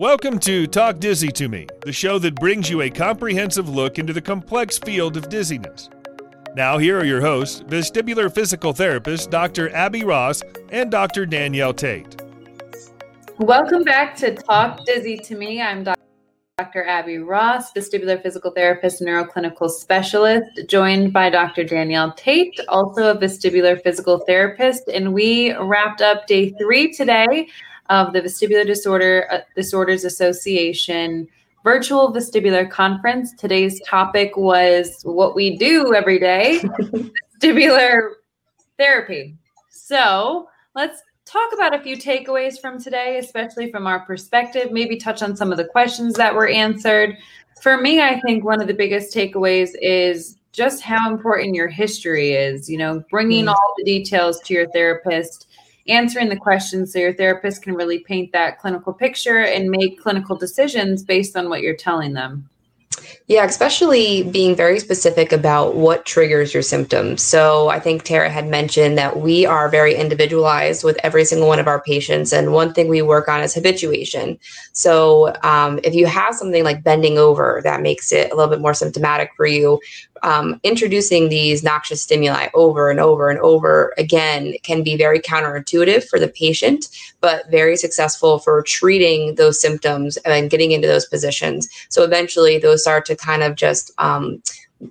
Welcome to Talk Dizzy to Me, the show that brings you a comprehensive look into the complex field of dizziness. Now, here are your hosts, vestibular physical therapist Dr. Abby Ross and Dr. Danielle Tate. Welcome back to Talk Dizzy to Me. I'm Dr. Abby Ross, vestibular physical therapist, neuroclinical specialist, joined by Dr. Danielle Tate, also a vestibular physical therapist. And we wrapped up day three today of the Vestibular Disorder uh, Disorders Association virtual vestibular conference. Today's topic was what we do every day, vestibular therapy. So let's talk about a few takeaways from today, especially from our perspective, maybe touch on some of the questions that were answered. For me, I think one of the biggest takeaways is just how important your history is, you know, bringing mm. all the details to your therapist answering the questions so your therapist can really paint that clinical picture and make clinical decisions based on what you're telling them. Yeah, especially being very specific about what triggers your symptoms. So, I think Tara had mentioned that we are very individualized with every single one of our patients. And one thing we work on is habituation. So, um, if you have something like bending over, that makes it a little bit more symptomatic for you um, introducing these noxious stimuli over and over and over again can be very counterintuitive for the patient, but very successful for treating those symptoms and getting into those positions. So eventually, those start to kind of just um,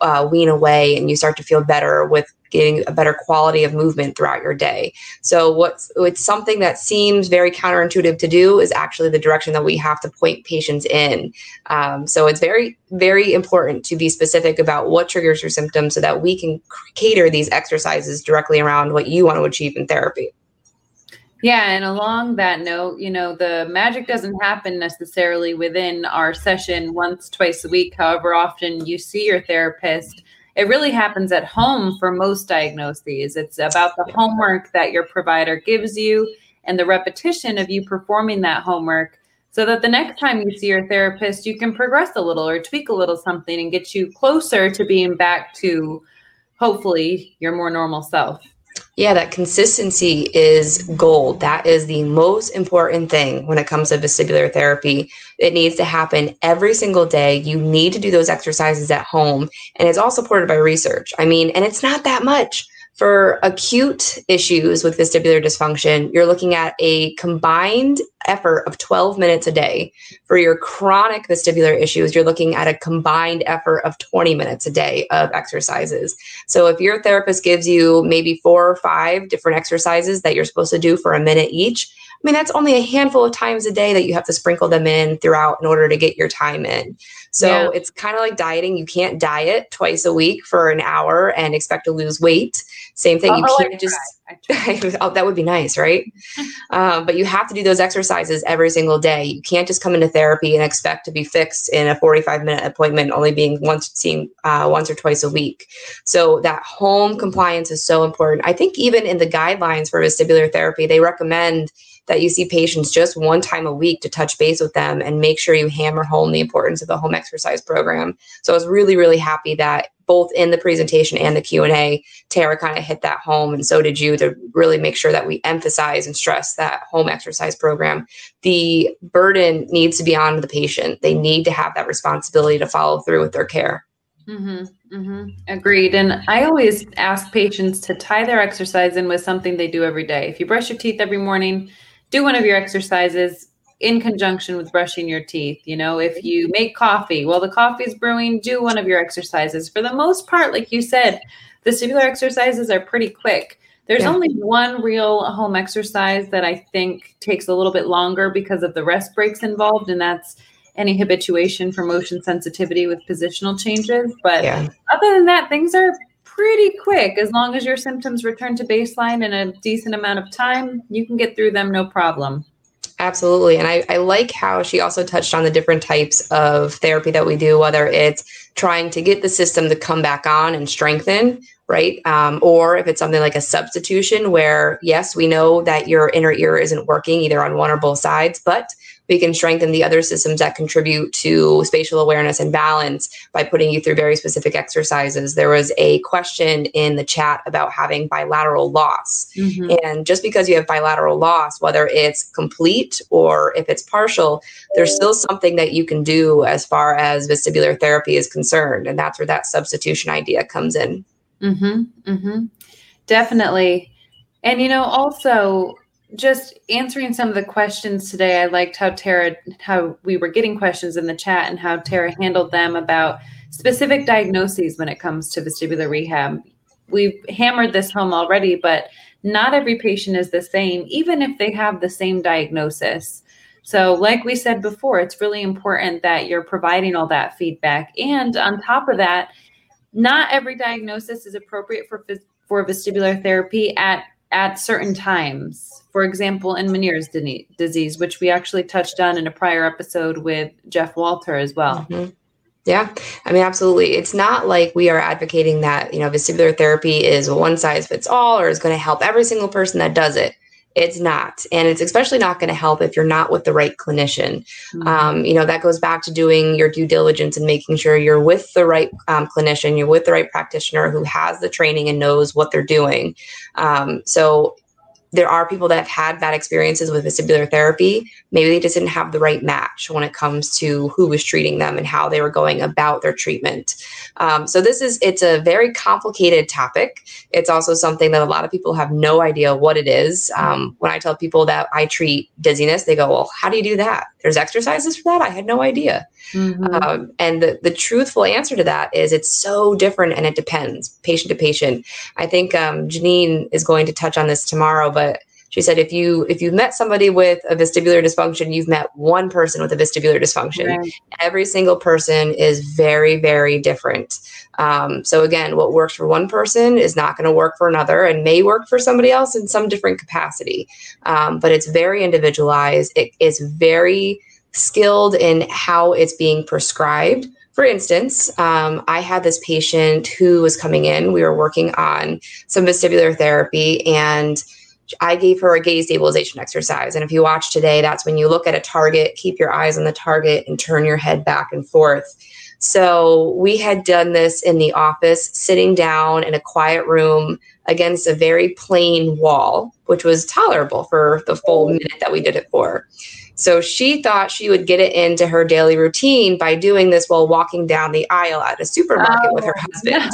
uh, wean away, and you start to feel better with getting a better quality of movement throughout your day. So what's it's something that seems very counterintuitive to do is actually the direction that we have to point patients in. Um, so it's very very important to be specific about what triggers your symptoms so that we can cater these exercises directly around what you want to achieve in therapy. Yeah, and along that note, you know, the magic doesn't happen necessarily within our session once, twice a week, however often you see your therapist it really happens at home for most diagnoses. It's about the homework that your provider gives you and the repetition of you performing that homework so that the next time you see your therapist, you can progress a little or tweak a little something and get you closer to being back to hopefully your more normal self. Yeah, that consistency is gold. That is the most important thing when it comes to vestibular therapy. It needs to happen every single day. You need to do those exercises at home. And it's all supported by research. I mean, and it's not that much. For acute issues with vestibular dysfunction, you're looking at a combined effort of 12 minutes a day. For your chronic vestibular issues, you're looking at a combined effort of 20 minutes a day of exercises. So if your therapist gives you maybe four or five different exercises that you're supposed to do for a minute each, I mean, that's only a handful of times a day that you have to sprinkle them in throughout in order to get your time in. So yeah. it's kind of like dieting. You can't diet twice a week for an hour and expect to lose weight. Same thing. Oh, you can't just, oh, that would be nice, right? um, but you have to do those exercises every single day. You can't just come into therapy and expect to be fixed in a 45 minute appointment, only being once seen uh, once or twice a week. So that home compliance is so important. I think even in the guidelines for vestibular therapy, they recommend that you see patients just one time a week to touch base with them and make sure you hammer home the importance of the home exercise program. So I was really, really happy that both in the presentation and the Q&A, Tara kind of hit that home and so did you to really make sure that we emphasize and stress that home exercise program. The burden needs to be on the patient. They need to have that responsibility to follow through with their care. Mm-hmm, mm-hmm. Agreed. And I always ask patients to tie their exercise in with something they do every day. If you brush your teeth every morning, do one of your exercises in conjunction with brushing your teeth. You know, if you mm-hmm. make coffee while the coffee is brewing, do one of your exercises. For the most part, like you said, the vestibular exercises are pretty quick. There's yeah. only one real home exercise that I think takes a little bit longer because of the rest breaks involved, and that's any habituation for motion sensitivity with positional changes. But yeah. other than that, things are pretty quick. As long as your symptoms return to baseline in a decent amount of time, you can get through them no problem. Absolutely. And I, I like how she also touched on the different types of therapy that we do, whether it's trying to get the system to come back on and strengthen, right? Um, or if it's something like a substitution where, yes, we know that your inner ear isn't working either on one or both sides, but we can strengthen the other systems that contribute to spatial awareness and balance by putting you through very specific exercises. There was a question in the chat about having bilateral loss. Mm-hmm. And just because you have bilateral loss, whether it's complete or if it's partial, there's still something that you can do as far as vestibular therapy is concerned. And that's where that substitution idea comes in. Mm-hmm. Mm-hmm. Definitely. And, you know, also, just answering some of the questions today, I liked how Tara, how we were getting questions in the chat and how Tara handled them about specific diagnoses when it comes to vestibular rehab. We've hammered this home already, but not every patient is the same, even if they have the same diagnosis. So, like we said before, it's really important that you're providing all that feedback. And on top of that, not every diagnosis is appropriate for for vestibular therapy at at certain times. For example, in Meniere's disease, which we actually touched on in a prior episode with Jeff Walter as well. Mm-hmm. Yeah, I mean, absolutely. It's not like we are advocating that, you know, vestibular therapy is one size fits all or is going to help every single person that does it. It's not. And it's especially not going to help if you're not with the right clinician. Mm-hmm. Um, you know, that goes back to doing your due diligence and making sure you're with the right um, clinician, you're with the right practitioner who has the training and knows what they're doing. Um, so there are people that have had bad experiences with vestibular therapy. Maybe they just didn't have the right match when it comes to who was treating them and how they were going about their treatment. Um, so this is it's a very complicated topic. It's also something that a lot of people have no idea what it is. Um, when I tell people that I treat dizziness, they go, "Well, how do you do that? There's exercises for that? I had no idea." Mm-hmm. Um, and the, the truthful answer to that is it's so different and it depends patient to patient. I think um, Janene is going to touch on this tomorrow, but she said if you if you've met somebody with a vestibular dysfunction you've met one person with a vestibular dysfunction right. every single person is very very different um, so again what works for one person is not going to work for another and may work for somebody else in some different capacity um, but it's very individualized it is very skilled in how it's being prescribed. For instance, um, I had this patient who was coming in. We were working on some vestibular therapy, and I gave her a gaze stabilization exercise. And if you watch today, that's when you look at a target, keep your eyes on the target, and turn your head back and forth. So we had done this in the office, sitting down in a quiet room against a very plain wall, which was tolerable for the full minute that we did it for. So she thought she would get it into her daily routine by doing this while walking down the aisle at a supermarket oh, with her oh, husband.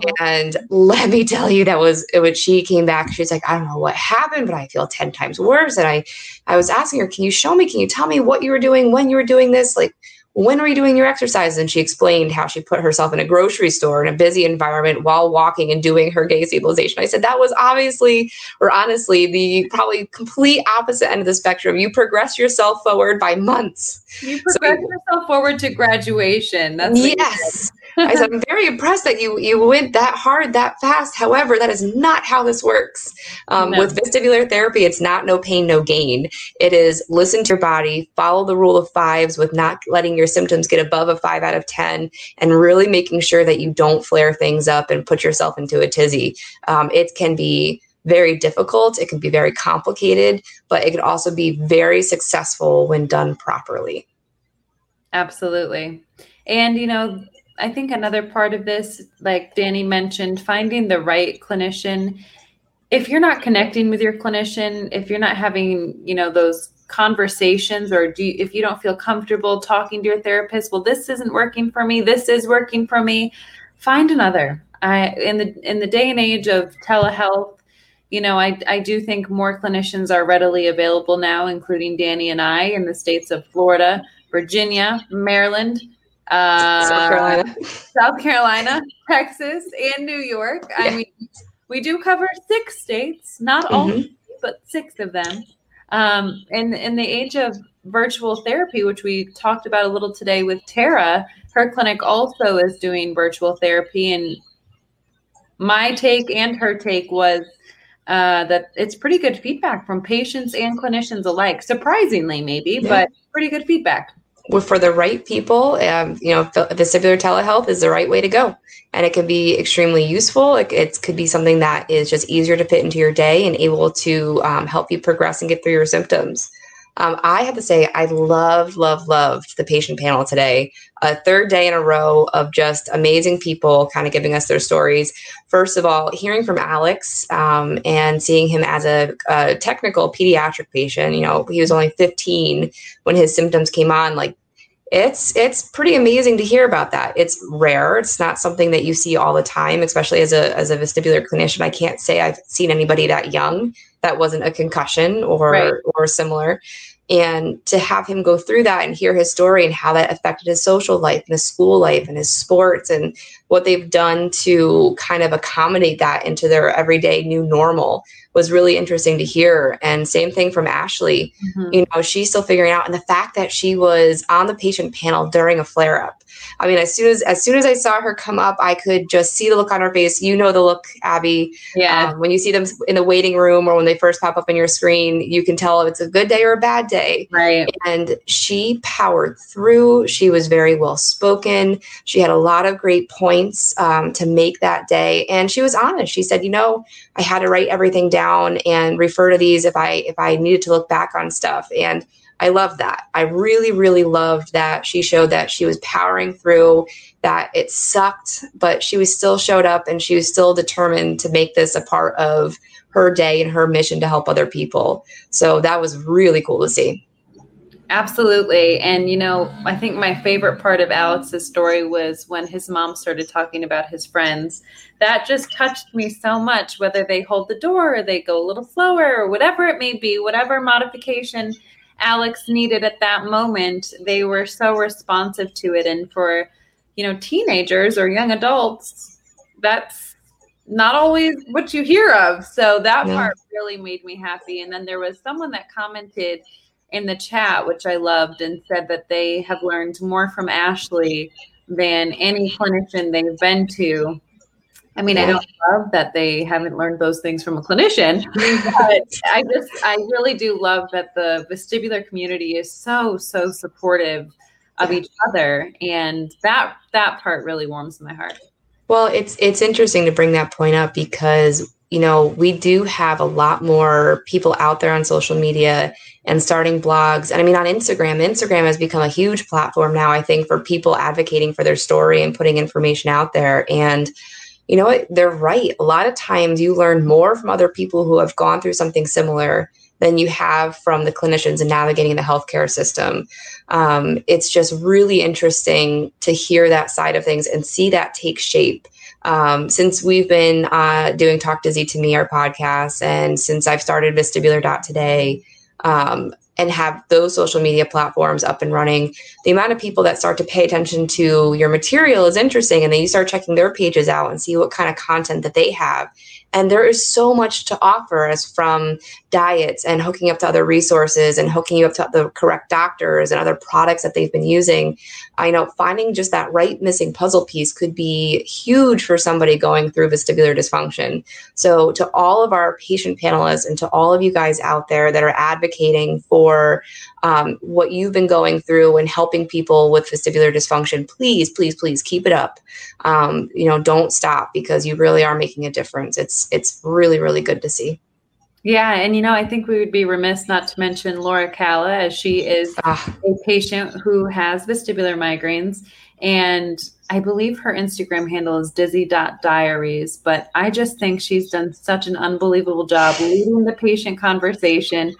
No. And let me tell you, that was when she came back. She's like, I don't know what happened, but I feel 10 times worse. And I, I was asking her, Can you show me? Can you tell me what you were doing when you were doing this? Like, when are you doing your exercise? And she explained how she put herself in a grocery store in a busy environment while walking and doing her gaze stabilization. I said, that was obviously, or honestly, the probably complete opposite end of the spectrum. You progress yourself forward by months. You progress so, yourself forward to graduation. That's yes. I said, I'm very impressed that you you went that hard that fast. However, that is not how this works. Um, no. With vestibular therapy, it's not no pain, no gain. It is listen to your body, follow the rule of fives with not letting your symptoms get above a five out of 10, and really making sure that you don't flare things up and put yourself into a tizzy. Um, it can be very difficult, it can be very complicated, but it can also be very successful when done properly. Absolutely. And, you know, I think another part of this, like Danny mentioned, finding the right clinician. If you're not connecting with your clinician, if you're not having, you know, those conversations or do you, if you don't feel comfortable talking to your therapist, well, this isn't working for me, this is working for me, find another. I in the in the day and age of telehealth, you know, I, I do think more clinicians are readily available now, including Danny and I in the states of Florida, Virginia, Maryland, uh, South Carolina, South Carolina, Texas, and New York. Yeah. I mean, we do cover six states, not mm-hmm. all, but six of them. Um, and in the age of virtual therapy, which we talked about a little today with Tara, her clinic also is doing virtual therapy. And my take and her take was uh, that it's pretty good feedback from patients and clinicians alike. Surprisingly, maybe, yeah. but pretty good feedback. For the right people, um, you know, vestibular telehealth is the right way to go. And it can be extremely useful. It, it could be something that is just easier to fit into your day and able to um, help you progress and get through your symptoms. Um, I have to say, I love, love, loved the patient panel today. A third day in a row of just amazing people kind of giving us their stories. First of all, hearing from Alex um, and seeing him as a, a, technical pediatric patient, you know, he was only 15 when his symptoms came on. Like, it's it's pretty amazing to hear about that. It's rare. It's not something that you see all the time, especially as a as a vestibular clinician. I can't say I've seen anybody that young that wasn't a concussion or right. or similar and to have him go through that and hear his story and how that affected his social life and his school life and his sports and what they've done to kind of accommodate that into their everyday new normal was really interesting to hear. And same thing from Ashley. Mm-hmm. You know, she's still figuring out. And the fact that she was on the patient panel during a flare up. I mean, as soon as as soon as I saw her come up, I could just see the look on her face. You know the look, Abby. Yeah. Um, when you see them in the waiting room or when they first pop up on your screen, you can tell if it's a good day or a bad day. Right. And she powered through. She was very well spoken. She had a lot of great points um, to make that day, and she was honest. She said, "You know, I had to write everything down and refer to these if I if I needed to look back on stuff. And I love that. I really, really loved that she showed that she was powering through, that it sucked, but she was still showed up and she was still determined to make this a part of her day and her mission to help other people. So that was really cool to see. Absolutely. And, you know, I think my favorite part of Alex's story was when his mom started talking about his friends. That just touched me so much, whether they hold the door or they go a little slower or whatever it may be, whatever modification Alex needed at that moment, they were so responsive to it. And for, you know, teenagers or young adults, that's not always what you hear of. So that yeah. part really made me happy. And then there was someone that commented, in the chat, which I loved, and said that they have learned more from Ashley than any clinician they've been to. I mean, I don't love that they haven't learned those things from a clinician, but I just, I really do love that the vestibular community is so, so supportive of each other, and that that part really warms my heart. Well, it's it's interesting to bring that point up because you know we do have a lot more people out there on social media and starting blogs. And I mean, on Instagram, Instagram has become a huge platform now, I think, for people advocating for their story and putting information out there. And you know what? They're right. A lot of times you learn more from other people who have gone through something similar than you have from the clinicians and navigating the healthcare system. Um, it's just really interesting to hear that side of things and see that take shape. Um, since we've been uh, doing Talk Dizzy to Me, our podcast, and since I've started Vestibular Today, um, and have those social media platforms up and running, the amount of people that start to pay attention to your material is interesting. And then you start checking their pages out and see what kind of content that they have. And there is so much to offer as from diets and hooking up to other resources and hooking you up to the correct doctors and other products that they've been using. I know finding just that right missing puzzle piece could be huge for somebody going through vestibular dysfunction. So, to all of our patient panelists and to all of you guys out there that are advocating for um, what you've been going through and helping people with vestibular dysfunction, please, please, please keep it up. Um, you know, don't stop because you really are making a difference. It's it's really, really good to see. Yeah, and you know, I think we would be remiss not to mention Laura Calla, as she is ah. a patient who has vestibular migraines. And I believe her Instagram handle is dizzy.diaries. But I just think she's done such an unbelievable job leading the patient conversation,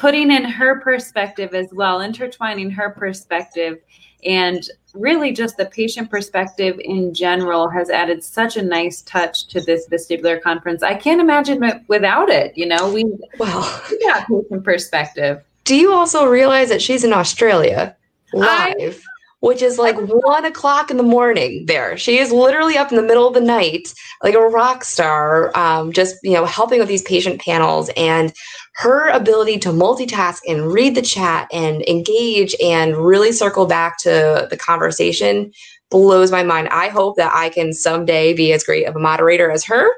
putting in her perspective as well, intertwining her perspective and really just the patient perspective in general has added such a nice touch to this vestibular conference. I can't imagine it without it. You know, we well, yeah, patient perspective. Do you also realize that she's in Australia live? Which is like one o'clock in the morning there. She is literally up in the middle of the night, like a rock star, um, just, you know, helping with these patient panels. And her ability to multitask and read the chat and engage and really circle back to the conversation blows my mind. I hope that I can someday be as great of a moderator as her.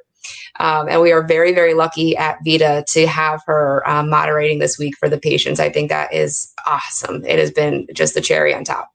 Um, and we are very, very lucky at VeDA to have her um, moderating this week for the patients. I think that is awesome. It has been just the cherry on top.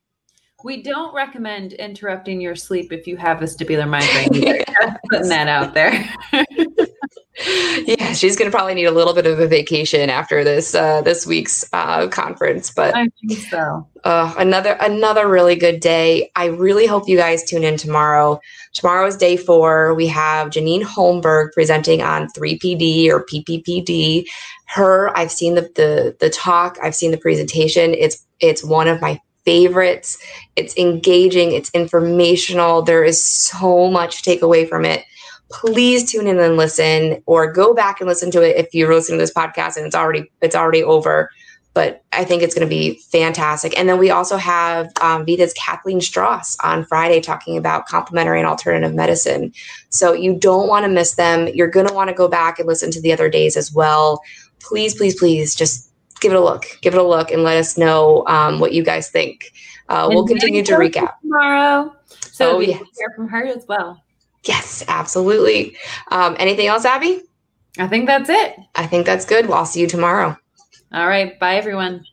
We don't recommend interrupting your sleep if you have vestibular migraine. putting that out there. yeah, she's going to probably need a little bit of a vacation after this uh, this week's uh, conference. But I think so. Uh, another another really good day. I really hope you guys tune in tomorrow. Tomorrow is day four. We have Janene Holmberg presenting on 3PD or PPPD. Her, I've seen the the the talk. I've seen the presentation. It's it's one of my favorites. It's engaging. It's informational. There is so much to take away from it please tune in and listen or go back and listen to it if you're listening to this podcast and it's already it's already over but i think it's going to be fantastic and then we also have um, VeDA's kathleen strauss on friday talking about complementary and alternative medicine so you don't want to miss them you're going to want to go back and listen to the other days as well please please please just give it a look give it a look and let us know um, what you guys think uh, we'll continue to recap tomorrow so oh, yes. hear from her as well Yes, absolutely. Um, anything else, Abby? I think that's it. I think that's good. Well, I'll see you tomorrow. All right. Bye, everyone.